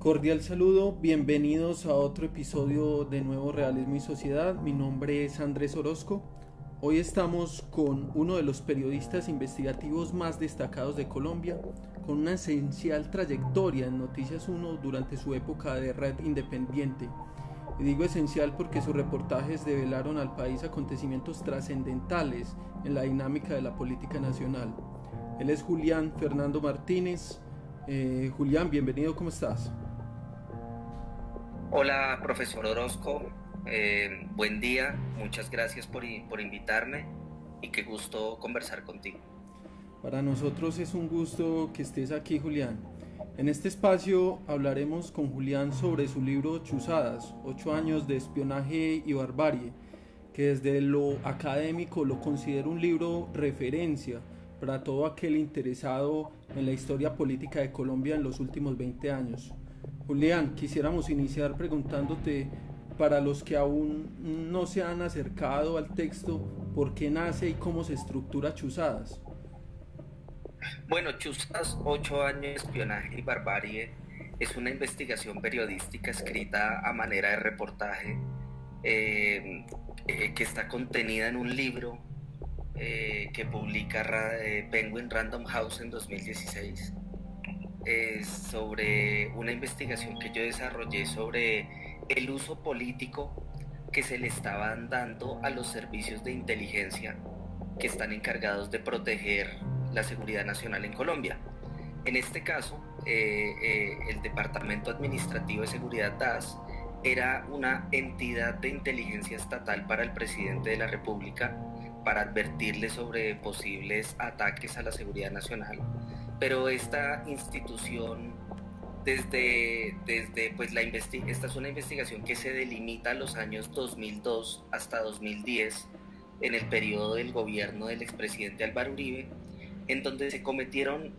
Cordial saludo, bienvenidos a otro episodio de Nuevo Realismo y Sociedad. Mi nombre es Andrés Orozco. Hoy estamos con uno de los periodistas investigativos más destacados de Colombia, con una esencial trayectoria en Noticias 1 durante su época de red independiente. Y digo esencial porque sus reportajes develaron al país acontecimientos trascendentales en la dinámica de la política nacional. Él es Julián Fernando Martínez. Eh, Julián, bienvenido, ¿cómo estás? Hola, profesor Orozco. Eh, buen día. Muchas gracias por, por invitarme y qué gusto conversar contigo. Para nosotros es un gusto que estés aquí, Julián. En este espacio hablaremos con Julián sobre su libro Chuzadas, ocho años de espionaje y barbarie, que desde lo académico lo considero un libro referencia para todo aquel interesado en la historia política de Colombia en los últimos 20 años. Julián, quisiéramos iniciar preguntándote, para los que aún no se han acercado al texto, ¿por qué nace y cómo se estructura Chuzadas? Bueno, Chuzadas, ocho años de espionaje y barbarie, es una investigación periodística escrita a manera de reportaje eh, eh, que está contenida en un libro eh, que publica Penguin Random House en 2016 sobre una investigación que yo desarrollé sobre el uso político que se le estaban dando a los servicios de inteligencia que están encargados de proteger la seguridad nacional en Colombia. En este caso, eh, eh, el Departamento Administrativo de Seguridad DAS era una entidad de inteligencia estatal para el presidente de la República para advertirle sobre posibles ataques a la seguridad nacional pero esta institución desde, desde pues la esta es una investigación que se delimita a los años 2002 hasta 2010 en el periodo del gobierno del expresidente Álvaro Uribe, en donde se cometieron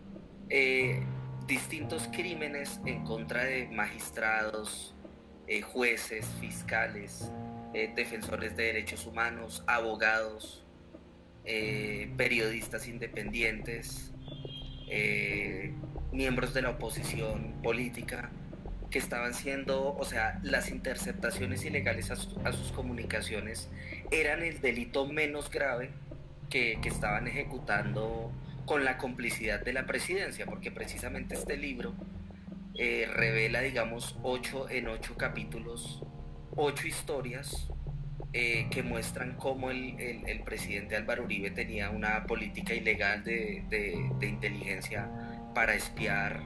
eh, distintos crímenes en contra de magistrados, eh, jueces, fiscales, eh, defensores de derechos humanos, abogados, periodistas independientes, eh, miembros de la oposición política que estaban siendo, o sea, las interceptaciones ilegales a, sus comunicaciones eran el delito menos grave que, estaban ejecutando con la complicidad de la presidencia, porque precisamente este libro eh, revela, digamos, ocho en ocho capítulos, ocho historias eh, que muestran cómo el, presidente Álvaro Uribe tenía una política ilegal de, inteligencia para espiar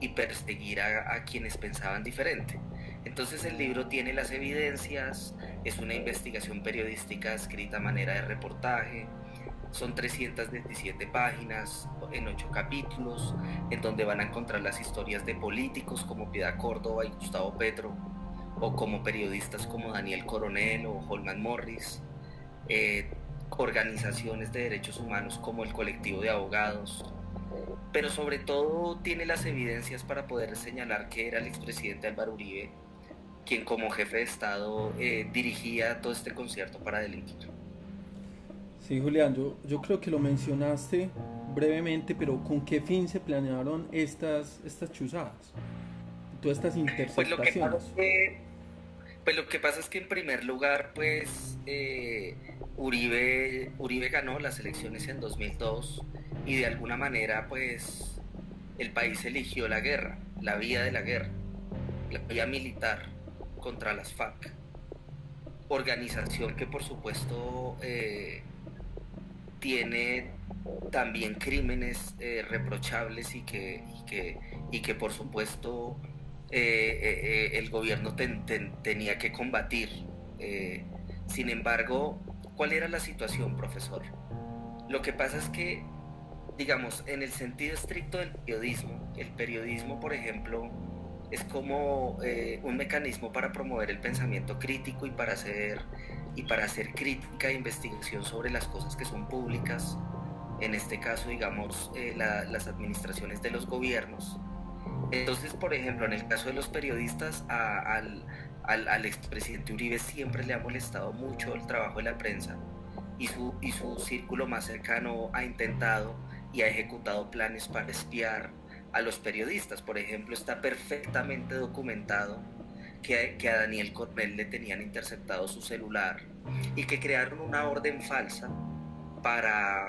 y perseguir a, quienes pensaban diferente. Entonces el libro tiene las evidencias, es una investigación periodística escrita a manera de reportaje, son 327 páginas en 8 capítulos, en donde van a encontrar las historias de políticos como Piedad Córdoba y Gustavo Petro, o como periodistas como Daniel Coronel o Holman Morris, eh, organizaciones de derechos humanos como el colectivo de abogados, pero sobre todo tiene las evidencias para poder señalar que era el expresidente Álvaro Uribe quien como jefe de Estado eh, dirigía todo este concierto para delinquir. Sí, Julián, yo, yo creo que lo mencionaste brevemente, pero ¿con qué fin se planearon estas, estas chuzadas? Todas estas interceptaciones. Pues pues lo que pasa es que en primer lugar, pues eh, Uribe, Uribe ganó las elecciones en 2002 y de alguna manera, pues el país eligió la guerra, la vía de la guerra, la vía militar contra las FARC, organización que por supuesto eh, tiene también crímenes eh, reprochables y que, y que, y que por supuesto eh, eh, eh, el gobierno tenía que combatir. sin embargo, ¿cuál era la situación, profesor? Lo que pasa es que, digamos, en el sentido estricto del periodismo, el periodismo, por ejemplo, es como un mecanismo para promover el pensamiento crítico y para hacer, y para hacer crítica e investigación sobre las cosas que son públicas, en este caso, digamos, las administraciones de los gobiernos. Entonces, por ejemplo, en el caso de los periodistas, al, al, expresidente Uribe siempre le ha molestado mucho el trabajo de la prensa y su, y su círculo más cercano ha intentado y ha ejecutado planes para espiar a los periodistas. Por ejemplo, está perfectamente documentado que, que, a Daniel Coronel le tenían interceptado su celular y que crearon una orden falsa para,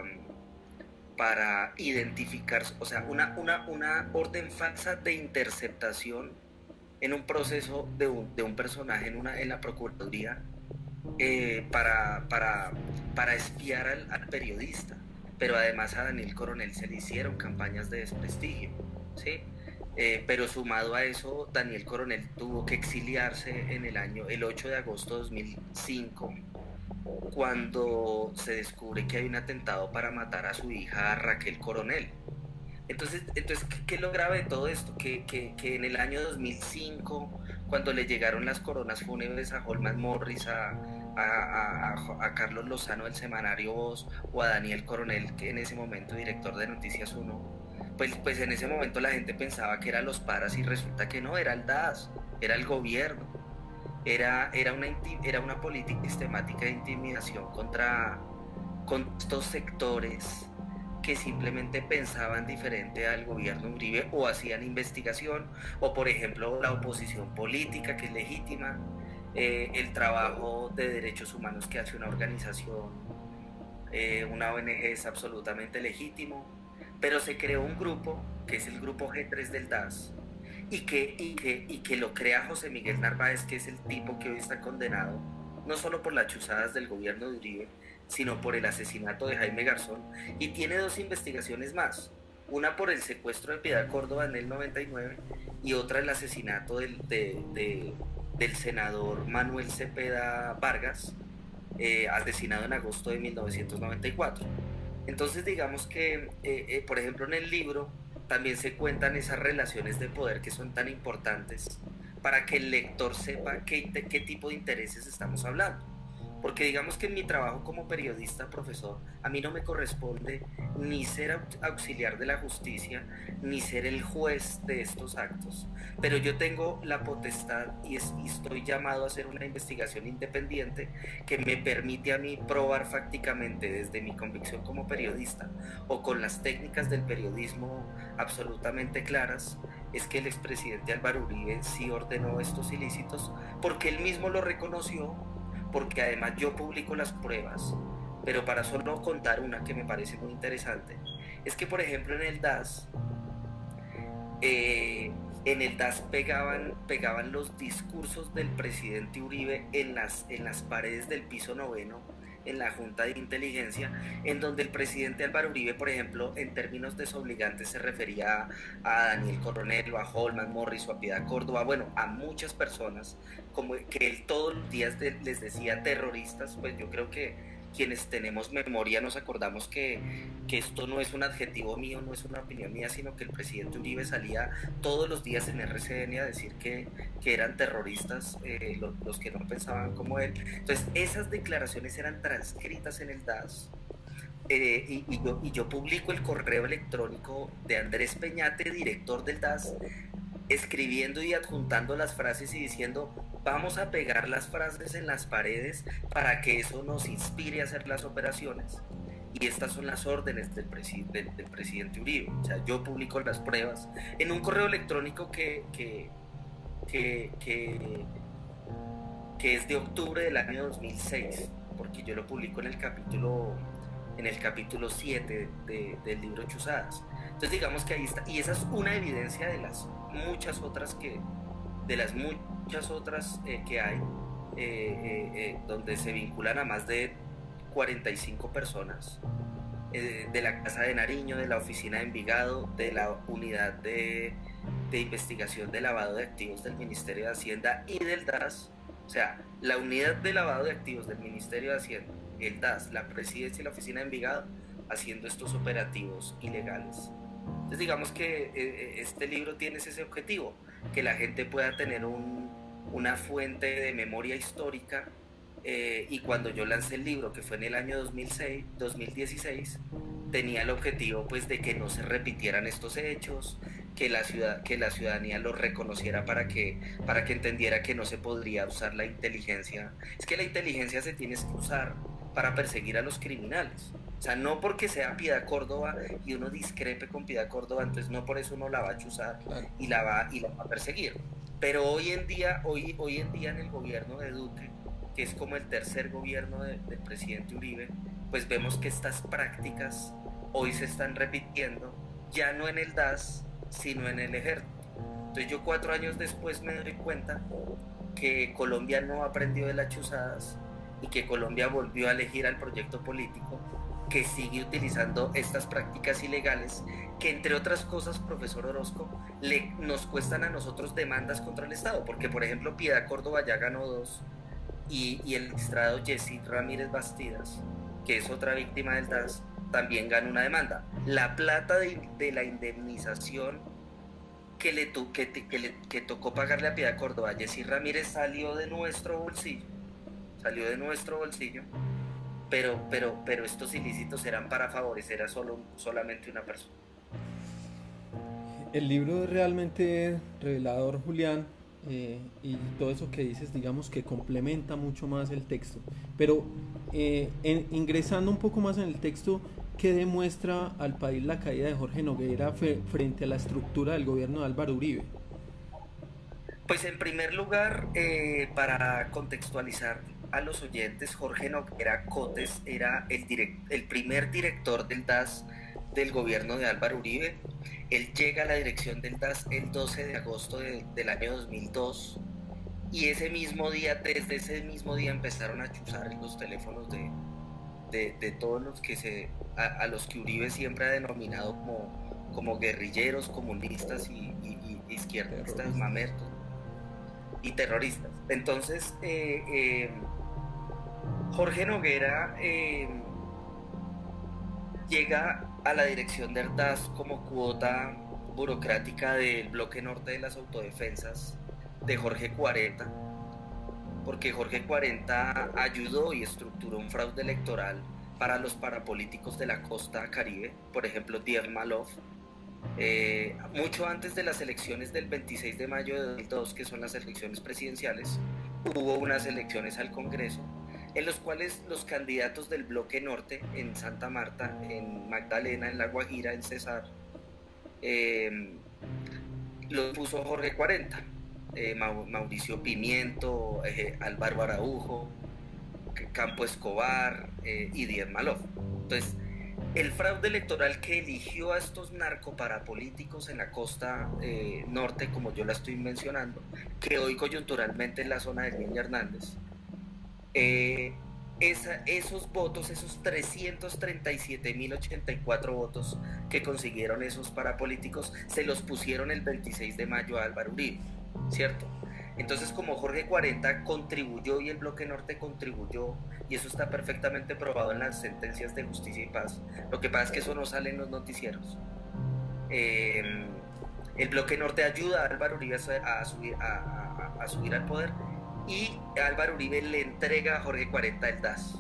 para identificar, o sea, una, una, una orden falsa de interceptación en un proceso de un, de un personaje en, una, en la Procuraduría eh, para, para, para, espiar al, periodista. Pero además a Daniel Coronel se le hicieron campañas de desprestigio. ¿sí? Eh, pero sumado a eso, Daniel Coronel tuvo que exiliarse en el año, el 8 de agosto de 2005, cuando se descubre que hay un atentado para matar a su hija Raquel Coronel. Entonces, entonces ¿qué, es lo grave de todo esto? Que, que, que, en el año 2005, cuando le llegaron las coronas fúnebres a Holman Morris, a, a, a, Carlos Lozano del Semanario Voz o a Daniel Coronel, que en ese momento director de Noticias 1, pues, pues en ese momento la gente pensaba que eran los paras y resulta que no, era el DAS, era el gobierno, era, era, una, era una política sistemática de intimidación contra, estos sectores que simplemente pensaban diferente al gobierno Uribe o hacían investigación, o por ejemplo la oposición política que es legítima, eh, el trabajo de derechos humanos que hace una organización, eh, una ONG es absolutamente legítimo, pero se creó un grupo, que es el grupo G3 del DAS, y que, y que, y que lo crea José Miguel Narváez, que es el tipo que hoy está condenado, no solo por las chuzadas del gobierno de Uribe, sino por el asesinato de Jaime Garzón, y tiene dos investigaciones más, una por el secuestro de Piedad Córdoba en el 99 y otra el asesinato del, de, de, del senador Manuel Cepeda Vargas, eh, asesinado en agosto de 1994. Entonces digamos que, eh, eh, por ejemplo, en el libro también se cuentan esas relaciones de poder que son tan importantes para que el lector sepa qué, qué tipo de intereses estamos hablando. Porque digamos que en mi trabajo como periodista, profesor, a mí no me corresponde ni ser auxiliar de la justicia, ni ser el juez de estos actos. Pero yo tengo la potestad y, es, y estoy llamado a hacer una investigación independiente que me permite a mí probar fácticamente desde mi convicción como periodista o con las técnicas del periodismo absolutamente claras, es que el expresidente Álvaro Uribe sí ordenó estos ilícitos porque él mismo lo reconoció porque además yo publico las pruebas, pero para solo contar una que me parece muy interesante, es que por ejemplo en el DAS, eh, en el DAS pegaban, pegaban los discursos del presidente Uribe en las, en las paredes del piso noveno en la Junta de Inteligencia, en donde el presidente Álvaro Uribe, por ejemplo, en términos desobligantes se refería a Daniel Coronel, a Holman Morris o a Piedad Córdoba, bueno, a muchas personas, como que él todos los días les decía terroristas, pues yo creo que quienes tenemos memoria nos acordamos que, que, esto no es un adjetivo mío, no es una opinión mía, sino que el presidente Uribe salía todos los días en RCN a decir que, que eran terroristas eh, los, que no pensaban como él. Entonces, esas declaraciones eran transcritas en el DAS. Eh, y, yo, y yo publico el correo electrónico de Andrés Peñate, director del DAS, escribiendo y adjuntando las frases y diciendo, vamos a pegar las frases en las paredes para que eso nos inspire a hacer las operaciones. Y estas son las órdenes del, presi del, presidente Uribe. O sea, yo publico las pruebas en un correo electrónico que, que, que, que, es de octubre del año 2006, porque yo lo publico en el capítulo en el capítulo 7 de, del libro Chuzadas. Entonces digamos que ahí está, y esa es una evidencia de las muchas otras que, de las muchas otras eh, que hay, eh, eh, donde se vinculan a más de 45 personas, de la Casa de Nariño, de la Oficina de Envigado, de la Unidad de Investigación de Lavado de Activos del Ministerio de Hacienda y del DAS, o sea, la Unidad de Lavado de Activos del Ministerio de Hacienda, el DAS, la Presidencia y la Oficina de Envigado, haciendo estos operativos ilegales. Entonces digamos que eh, este libro tiene ese objetivo, que la gente pueda tener un, una fuente de memoria histórica eh, y cuando yo lancé el libro, que fue en el año 2006, 2016, tenía el objetivo pues de que no se repitieran estos hechos, que la, ciudad, que la ciudadanía los reconociera para que, para que entendiera que no se podría usar la inteligencia. Es que la inteligencia se tiene que usar para perseguir a los criminales. O sea, no porque sea Piedad Córdoba y uno discrepe con Piedad Córdoba, entonces no por eso uno la va a chuzar y la va, y la va a perseguir. Pero hoy en día, hoy, hoy en día en el gobierno de Duque, que es como el tercer gobierno del presidente Uribe, pues vemos que estas prácticas hoy se están repitiendo, ya no en el DAS, sino en el ejército. Entonces yo cuatro años después me doy cuenta que Colombia no aprendió de las chuzadas y que Colombia volvió a elegir al proyecto político que sigue utilizando estas prácticas ilegales que entre otras cosas, profesor Orozco, le, nos cuestan a nosotros demandas contra el Estado, porque por ejemplo Piedad Córdoba ya ganó dos y, el magistrado Jessy Ramírez Bastidas, que es otra víctima del DAS, también gana una demanda. La plata de, la indemnización que le, que, tocó pagarle a Piedad Córdoba, Jessy Ramírez salió de nuestro bolsillo, salió de nuestro bolsillo pero, pero, pero estos ilícitos serán para favorecer a solo, solamente una persona. El libro es realmente revelador, Julián, eh, y todo eso que dices, digamos que complementa mucho más el texto. Pero eh, ingresando un poco más en el texto, ¿qué demuestra al país la caída de Jorge Noguera frente a la estructura del gobierno de Álvaro Uribe? Pues en primer lugar, eh, para contextualizar a los oyentes, Jorge Noguera Cotes era el, el primer director del DAS del gobierno de Álvaro Uribe. Él llega a la dirección del DAS el 12 de agosto del año 2002 y ese mismo día, desde ese mismo día empezaron a chuzar los teléfonos de, de, todos los que se, a, los que Uribe siempre ha denominado como, como guerrilleros, comunistas y, izquierdistas, mamertos y terroristas. Entonces, eh, eh, Jorge Noguera eh, llega a la dirección de DAS como cuota burocrática del bloque norte de las autodefensas de Jorge 40, porque Jorge 40 ayudó y estructuró un fraude electoral para los parapolíticos de la costa caribe, por ejemplo, Dier Maloff, eh, mucho antes de las elecciones del 26 de mayo de 2002, que son las elecciones presidenciales, hubo unas elecciones al Congreso en los cuales los candidatos del bloque norte en Santa Marta, en Magdalena, en La Guajira, en Cesar, eh, los puso Jorge 40, eh, Mauricio Pimiento, eh, Álvaro Araujo, Campo Escobar y Díaz Malof. Entonces, el fraude electoral que eligió a estos narcoparapolíticos en la costa norte, como yo la estoy mencionando, que hoy coyunturalmente en la zona de Niña Hernández, eh, esos votos, esos 337.084 votos que consiguieron esos parapolíticos, se los pusieron el 26 de mayo a Álvaro Uribe, ¿cierto? Entonces, como Jorge 40 contribuyó y el Bloque Norte contribuyó, y eso está perfectamente probado en las sentencias de justicia y paz, lo que pasa es que eso no sale en los noticieros. Eh, el Bloque Norte ayuda a Álvaro Uribe a subir, a subir al poder y Álvaro Uribe le entrega a Jorge 40 el DAS.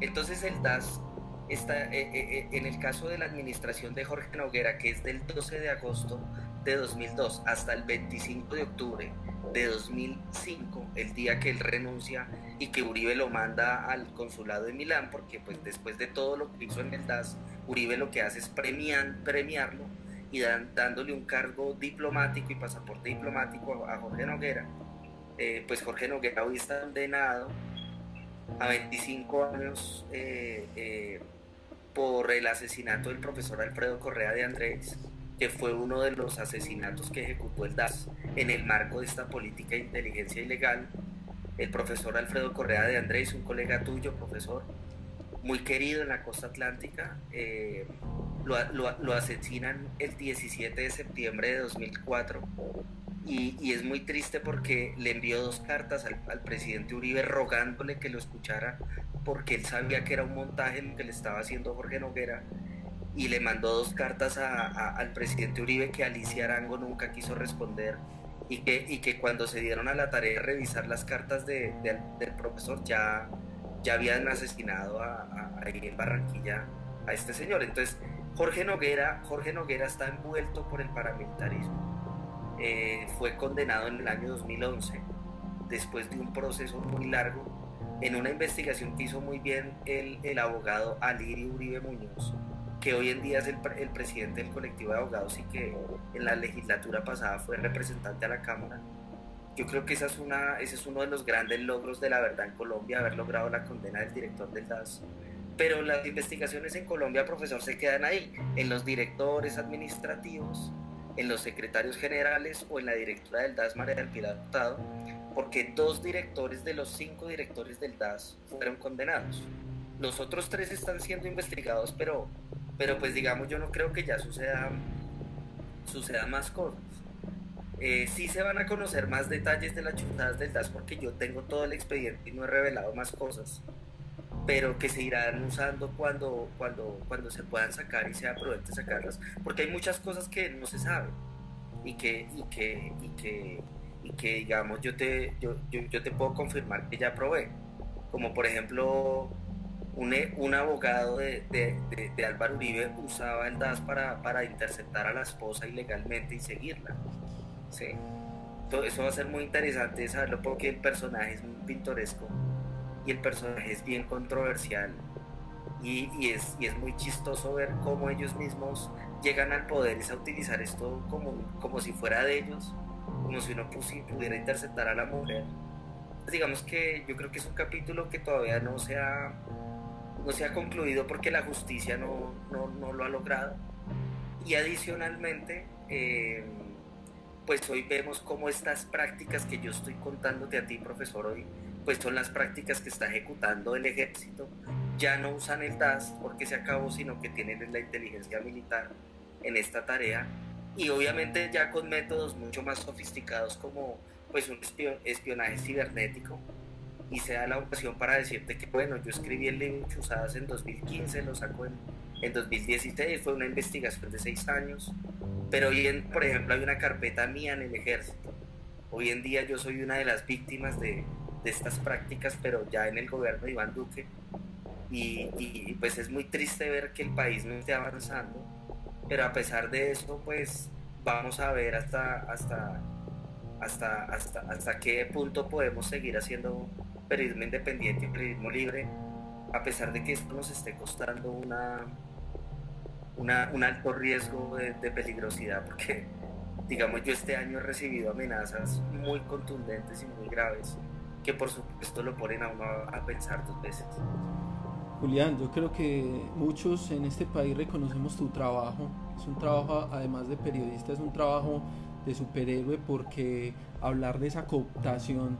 Entonces el DAS está, eh, eh, eh, en el caso de la administración de Jorge Noguera, que es del 12 de agosto de 2002 hasta el 25 de octubre de 2005, el día que él renuncia y que Uribe lo manda al consulado de Milán, porque pues después de todo lo que hizo en el DAS, Uribe lo que hace es premian, premiarlo y dándole un cargo diplomático y pasaporte diplomático a Jorge Noguera eh, pues Jorge Noguera hoy está condenado a 25 años eh, eh, por el asesinato del profesor Alfredo Correa de Andrés, que fue uno de los asesinatos que ejecutó el DAS en el marco de esta política de inteligencia ilegal. El profesor Alfredo Correa de Andrés, un colega tuyo, profesor, muy querido en la costa atlántica, lo, lo asesinan el 17 de septiembre de 2004 y, es muy triste porque le envió dos cartas al, presidente Uribe rogándole que lo escuchara porque él sabía que era un montaje lo que le estaba haciendo Jorge Noguera y le mandó dos cartas al presidente Uribe que Alicia Arango nunca quiso responder y que, y que cuando se dieron a la tarea de revisar las cartas del profesor ya, ya habían asesinado a, ahí en Barranquilla a este señor. Entonces Jorge Noguera, Jorge Noguera está envuelto por el paramilitarismo eh, fue condenado en el año 2011, después de un proceso muy largo, en una investigación que hizo muy bien el, el abogado Alirio Uribe Muñoz, que hoy en día es el, el, presidente del colectivo de abogados y que en la legislatura pasada fue representante a la Cámara. Yo creo que ese es uno de los grandes logros de la verdad en Colombia, haber logrado la condena del director del DAS. Pero las investigaciones en Colombia, profesor, se quedan ahí, en los directores administrativos, en los secretarios generales o en la directora del DAS, María del Pilar Hurtado, porque dos directores de los cinco directores del DAS fueron condenados. Los otros tres están siendo investigados, pero, pero pues digamos, yo no creo que ya suceda, suceda más cosas. Eh, sí se van a conocer más detalles de las chutadas del DAS porque yo tengo todo el expediente y no he revelado más cosas, pero que se irán usando cuando, cuando, cuando se puedan sacar y sea prudente sacarlas, porque hay muchas cosas que no se saben y que, y que, y que, digamos, yo te, yo, yo te puedo confirmar que ya probé, como por ejemplo un, un abogado de, de, de, Álvaro Uribe usaba el DAS para, para interceptar a la esposa ilegalmente y seguirla. ¿Sí? Todo eso va a ser muy interesante saberlo porque el personaje es muy pintoresco y el personaje es bien controversial y, y, es, y es muy chistoso ver cómo ellos mismos llegan al poder y a utilizar esto como, como si fuera de ellos, como si uno pudiera interceptar a la mujer. Digamos que yo creo que es un capítulo que todavía no se ha, no se ha concluido porque la justicia no, no, no lo ha logrado. Y adicionalmente, eh, pues hoy vemos cómo estas prácticas que yo estoy contándote a ti, profesor, hoy, pues son las prácticas que está ejecutando el ejército. Ya no usan el DAS porque se acabó, sino que tienen la inteligencia militar en esta tarea y obviamente ya con métodos mucho más sofisticados como pues un espionaje cibernético y se da la ocasión para decirte que bueno, yo escribí el libro Chuzadas en 2015, lo saco en, en 2016, fue una investigación de seis años, pero hoy en, por ejemplo hay una carpeta mía en el ejército. Hoy en día yo soy una de las víctimas de, estas prácticas, pero ya en el gobierno de Iván Duque. Y, y, pues es muy triste ver que el país no esté avanzando, pero a pesar de eso, pues vamos a ver hasta, hasta, hasta, hasta, hasta qué punto podemos seguir haciendo periodismo independiente y periodismo libre, a pesar de que esto nos esté costando una, una un alto riesgo de, de peligrosidad, porque digamos yo este año he recibido amenazas muy contundentes y muy graves que por supuesto lo ponen a uno a, pensar dos veces. Julián, yo creo que muchos en este país reconocemos tu trabajo. Es un trabajo, además de periodista, es un trabajo de superhéroe porque hablar de esa cooptación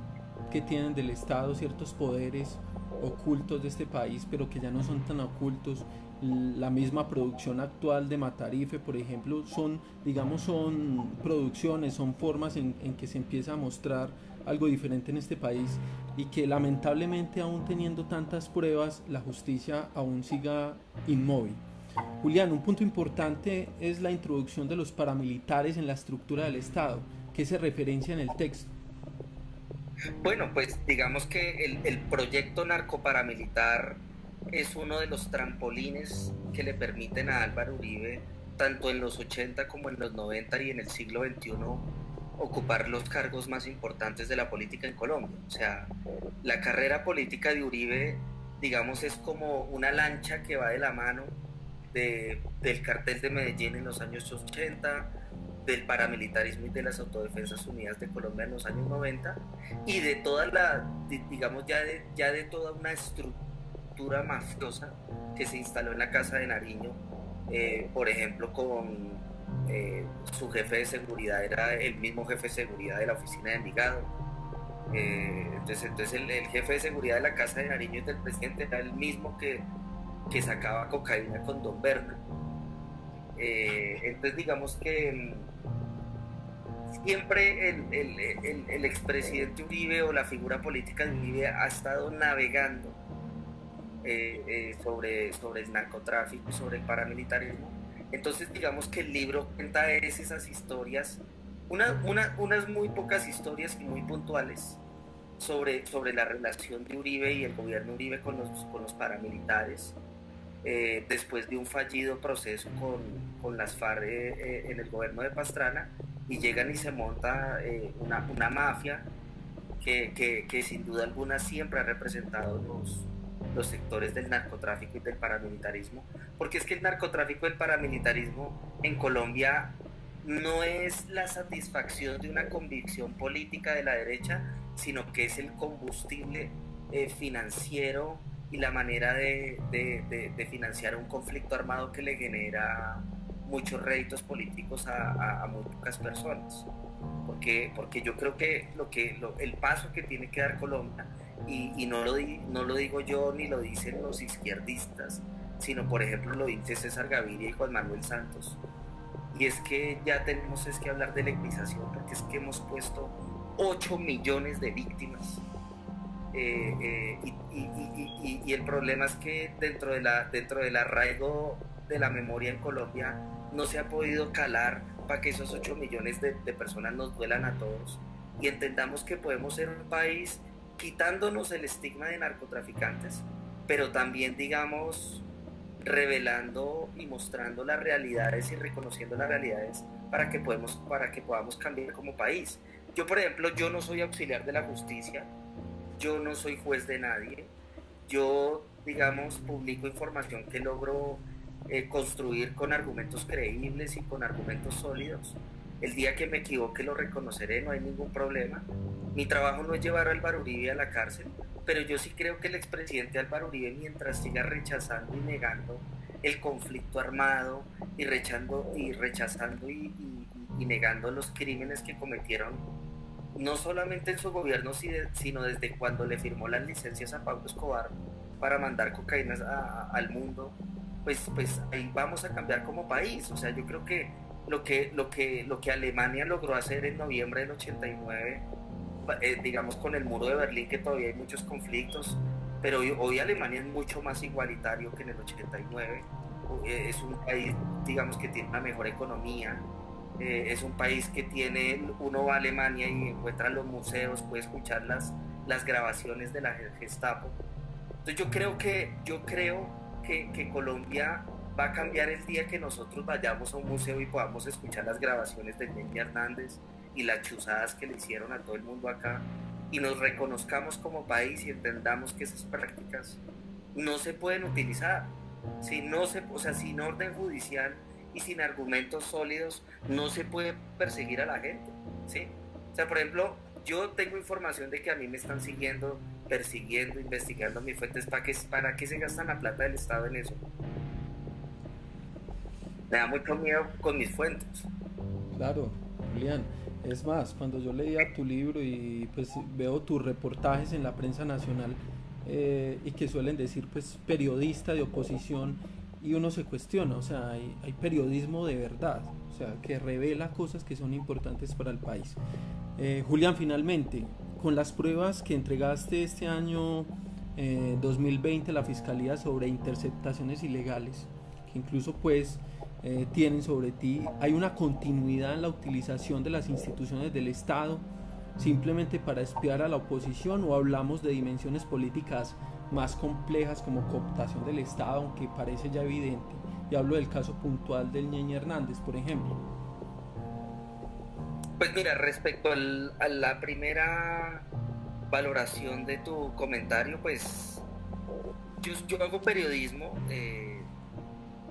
que tienen del Estado ciertos poderes ocultos de este país, pero que ya no son tan ocultos. La misma producción actual de Matarife, por ejemplo, son, digamos, son producciones, son formas en, que se empieza a mostrar algo diferente en este país y que lamentablemente aún teniendo tantas pruebas la justicia aún siga inmóvil. Julián, un punto importante es la introducción de los paramilitares en la estructura del Estado, que se referencia en el texto. Bueno, pues digamos que el, el proyecto narcoparamilitar es uno de los trampolines que le permiten a Álvaro Uribe, tanto en los 80 como en los 90 y en el siglo XXI, ocupar los cargos más importantes de la política en Colombia. O sea, la carrera política de Uribe, digamos, es como una lancha que va de la mano de, del cartel de Medellín en los años 80, del paramilitarismo y de las autodefensas unidas de Colombia en los años 90 y de toda la, digamos, ya de, ya de toda una estructura mafiosa que se instaló en la Casa de Nariño, eh, por ejemplo, con eh, su jefe de seguridad era el mismo jefe de seguridad de la oficina de Envigado. Eh, entonces, entonces el, jefe de seguridad de la casa de Nariño del presidente era el mismo que, que sacaba cocaína con Don Berna. Eh, entonces digamos que mm, siempre el, el, el, expresidente Uribe o la figura política de Uribe ha estado navegando sobre, sobre el narcotráfico, sobre el paramilitarismo. Entonces digamos que el libro cuenta esas historias, una, unas muy pocas historias y muy puntuales sobre, sobre la relación de Uribe y el gobierno Uribe con los, con los paramilitares, eh, después de un fallido proceso con, con las FARC eh, eh, en el gobierno de Pastrana, y llegan y se monta una, una, mafia que, que, sin duda alguna siempre ha representado los, los sectores del narcotráfico y del paramilitarismo, porque es que el narcotráfico y el paramilitarismo en Colombia no es la satisfacción de una convicción política de la derecha, sino que es el combustible eh, financiero y la manera de, financiar un conflicto armado que le genera muchos réditos políticos a, a, muy pocas personas. Porque, porque yo creo que, lo que el paso que tiene que dar Colombia, y, no, lo no lo digo yo ni lo dicen los izquierdistas, sino por ejemplo lo dice César Gaviria y Juan Manuel Santos, y es que ya tenemos es que hablar de legalización, porque es que hemos puesto 8 millones de víctimas. Eh, eh, y, el problema es que dentro, de la, dentro del arraigo de la memoria en Colombia no se ha podido calar para que esos 8 millones de, de personas nos duelan a todos y entendamos que podemos ser un país quitándonos el estigma de narcotraficantes, pero también digamos revelando y mostrando las realidades y reconociendo las realidades para que, para que podamos cambiar como país. Yo, por ejemplo, yo no soy auxiliar de la justicia, yo no soy juez de nadie, yo, digamos, publico información que logro eh, construir con argumentos creíbles y con argumentos sólidos. El día que me equivoque lo reconoceré, no hay ningún problema. Mi trabajo no es llevar al Álvaro a la cárcel, pero yo sí creo que el expresidente Álvaro Uribe, mientras siga rechazando y negando el conflicto armado y rechazando y, rechazando y, negando los crímenes que cometieron, no solamente en su gobierno, sino desde cuando le firmó las licencias a Pablo Escobar para mandar cocaína al mundo, pues, pues ahí vamos a cambiar como país. O sea, yo creo que lo que, lo que, lo que Alemania logró hacer en noviembre del 89 eh, digamos, con el muro de Berlín, que todavía hay muchos conflictos, pero hoy, Alemania es mucho más igualitario que en el 89. Eh, es un país, digamos, que tiene una mejor economía. Eh, es un país que tiene, uno va a Alemania y encuentra los museos, puede escuchar las, las grabaciones de la Gestapo. Entonces yo creo que, yo creo que, que Colombia va a cambiar el día que nosotros vayamos a un museo y podamos escuchar las grabaciones de Jenny Hernández, y las chuzadas que le hicieron a todo el mundo acá y nos reconozcamos como país y entendamos que esas prácticas no se pueden utilizar. Si no se, o sea, sin orden judicial y sin argumentos sólidos no se puede perseguir a la gente, ¿sí? O sea, por ejemplo, yo tengo información de que a mí me están siguiendo, persiguiendo, investigando mis fuentes, ¿para qué, para qué se gastan la plata del Estado en eso? Me da mucho miedo con mis fuentes. Claro, Julián. Es más, cuando yo leía tu libro y pues veo tus reportajes en la prensa nacional eh, y que suelen decir pues periodista de oposición y uno se cuestiona, o sea, hay, periodismo de verdad, o sea, que revela cosas que son importantes para el país. Eh, Julián, finalmente, con las pruebas que entregaste este año 2020 eh, la Fiscalía sobre interceptaciones ilegales, que incluso pues eh, tienen sobre ti. Hay una continuidad en la utilización de las instituciones del Estado simplemente para espiar a la oposición o hablamos de dimensiones políticas más complejas como cooptación del Estado, aunque parece ya evidente. Y hablo del caso puntual del Ñeñe Hernández, por ejemplo. Pues mira, respecto a la primera valoración de tu comentario, pues yo, yo hago periodismo. Eh,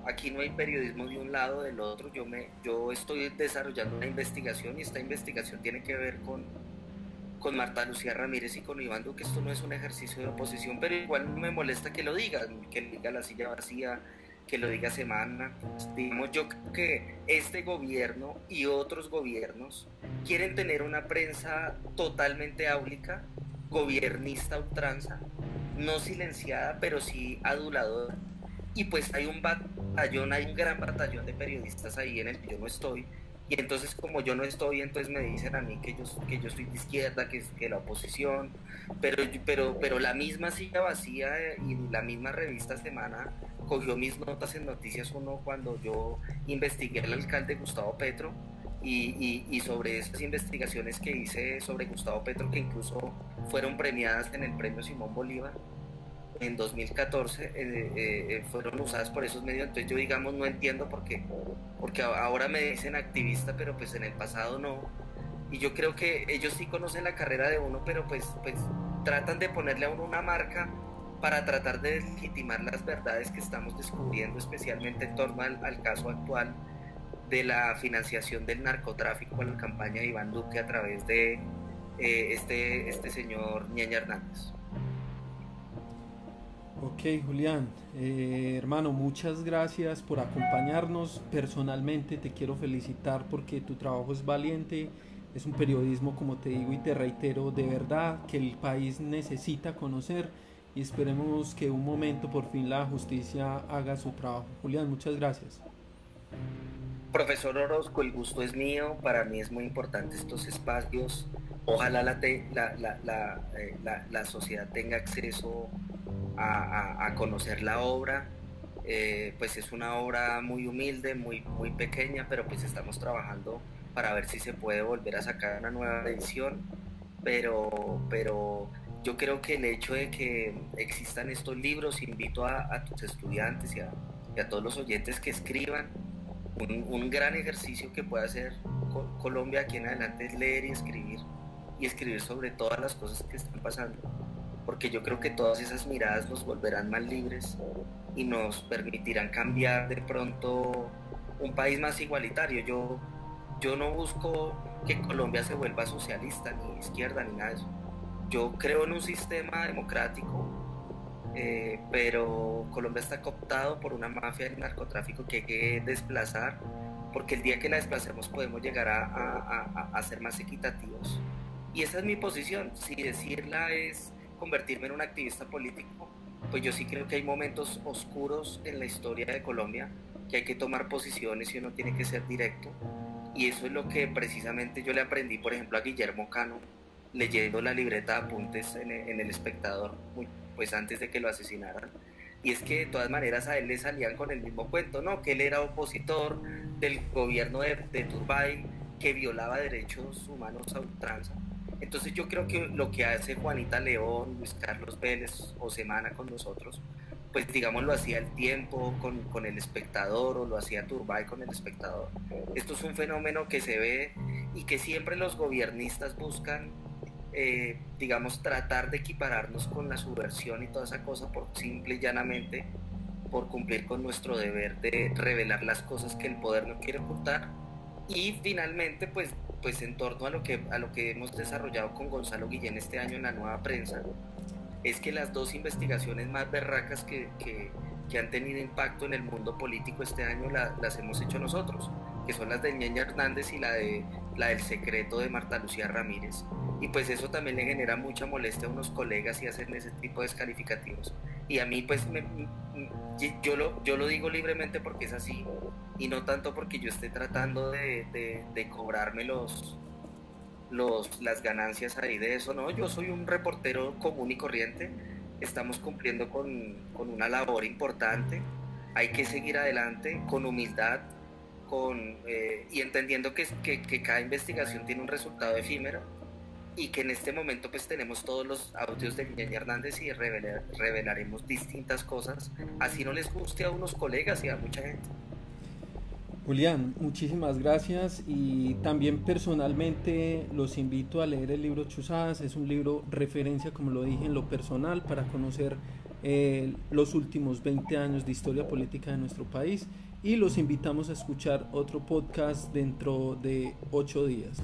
Aquí no hay periodismo de un lado o del otro. Yo, me, yo estoy desarrollando una investigación y esta investigación tiene que ver con, con Marta Lucía Ramírez y con Iván Duque. Esto no es un ejercicio de oposición, pero igual me molesta que lo digan, que diga la silla vacía, que lo diga Semana. Digamos, yo creo que este gobierno y otros gobiernos quieren tener una prensa totalmente áulica, gobernista ultranza, no silenciada, pero sí aduladora y pues hay un batallón, hay un gran batallón de periodistas ahí en el que yo no estoy, y entonces como yo no estoy, entonces me dicen a mí que yo, que yo soy de izquierda, que, que la oposición, pero, pero, pero la misma silla vacía y la misma revista Semana cogió mis notas en Noticias 1 cuando yo investigué al alcalde Gustavo Petro y, y, sobre esas investigaciones que hice sobre Gustavo Petro, que incluso fueron premiadas en el premio Simón Bolívar en 2014 eh, eh, eh, fueron usadas por esos medios, entonces yo digamos no entiendo por qué, porque ahora me dicen activista, pero pues en el pasado no. y yo creo que ellos sí conocen la carrera de uno, pero pues, pues tratan de ponerle a uno una marca para tratar de legitimar las verdades que estamos descubriendo, especialmente en torno al, caso actual de la financiación del narcotráfico en la campaña de Iván Duque a través de este, este señor Ñeña Hernández. Ok, Julián, eh, hermano, muchas gracias por acompañarnos. Personalmente te quiero felicitar porque tu trabajo es valiente, es un periodismo, como te digo y te reitero, de verdad que el país necesita conocer y esperemos que un momento por fin la justicia haga su trabajo. Julián, muchas gracias. Profesor Orozco, el gusto es mío, para mí es muy importante estos espacios. Ojalá la, la, eh, la, la sociedad tenga acceso a, conocer la obra. Eh, pues es una obra muy humilde, muy, muy pequeña, pero pues estamos trabajando para ver si se puede volver a sacar una nueva edición. Pero, pero yo creo que el hecho de que existan estos libros, invito a, tus estudiantes y a, todos los oyentes que escriban, un, gran ejercicio que puede hacer Colombia aquí en adelante es leer y escribir, y escribir sobre todas las cosas que están pasando porque yo creo que todas esas miradas nos volverán más libres y nos permitirán cambiar de pronto un país más igualitario. Yo, yo no busco que Colombia se vuelva socialista, ni izquierda, ni nada de eso. Yo creo en un sistema democrático, eh, pero Colombia está cooptado por una mafia del narcotráfico que hay que desplazar, porque el día que la desplacemos podemos llegar a, ser más equitativos. Y esa es mi posición. Si decirla es convertirme en un activista político, pues yo sí creo que hay momentos oscuros en la historia de Colombia, que hay que tomar posiciones y uno tiene que ser directo. Y eso es lo que precisamente yo le aprendí, por ejemplo, a Guillermo Cano, leyendo la libreta de apuntes en, El Espectador, pues antes de que lo asesinaran. Y es que de todas maneras a él le salían con el mismo cuento, ¿no? Que él era opositor del gobierno de, de Turbay, que violaba derechos humanos a ultranza entonces yo creo que lo que hace Juanita León, Luis Carlos Vélez o Semana con nosotros, pues digamos lo hacía el tiempo con, el espectador o lo hacía Turbay con el espectador. Esto es un fenómeno que se ve y que siempre los gobiernistas buscan, eh, digamos, tratar de equipararnos con la subversión y toda esa cosa por simple y llanamente por cumplir con nuestro deber de revelar las cosas que el poder no quiere ocultar y finalmente pues pues en torno a lo que a lo que hemos desarrollado con Gonzalo Guillén este año en la nueva prensa es que las dos investigaciones más berracas que, que, han tenido impacto en el mundo político este año las hemos hecho nosotros, que son las de Ñeña Hernández y la de la del secreto de Marta Lucía Ramírez. Y pues eso también le genera mucha molestia a unos colegas y hacen ese tipo de descalificativos. Y a mí pues yo lo, yo lo digo libremente porque es así y no tanto porque yo esté tratando de, de, cobrarme los, los, las ganancias ahí de eso, no, yo soy un reportero común y corriente, estamos cumpliendo con, con una labor importante, hay que seguir adelante con humildad con, eh, y entendiendo que, que, que cada investigación tiene un resultado efímero y que en este momento pues tenemos todos los audios de Ñeña Hernández y revelaremos distintas cosas, así no les guste a unos colegas y a mucha gente. Julián, muchísimas gracias y también personalmente los invito a leer el libro Chuzadas, es un libro referencia, como lo dije, en lo personal para conocer eh, los últimos 20 años de historia política de nuestro país y los invitamos a escuchar otro podcast dentro de 8 días.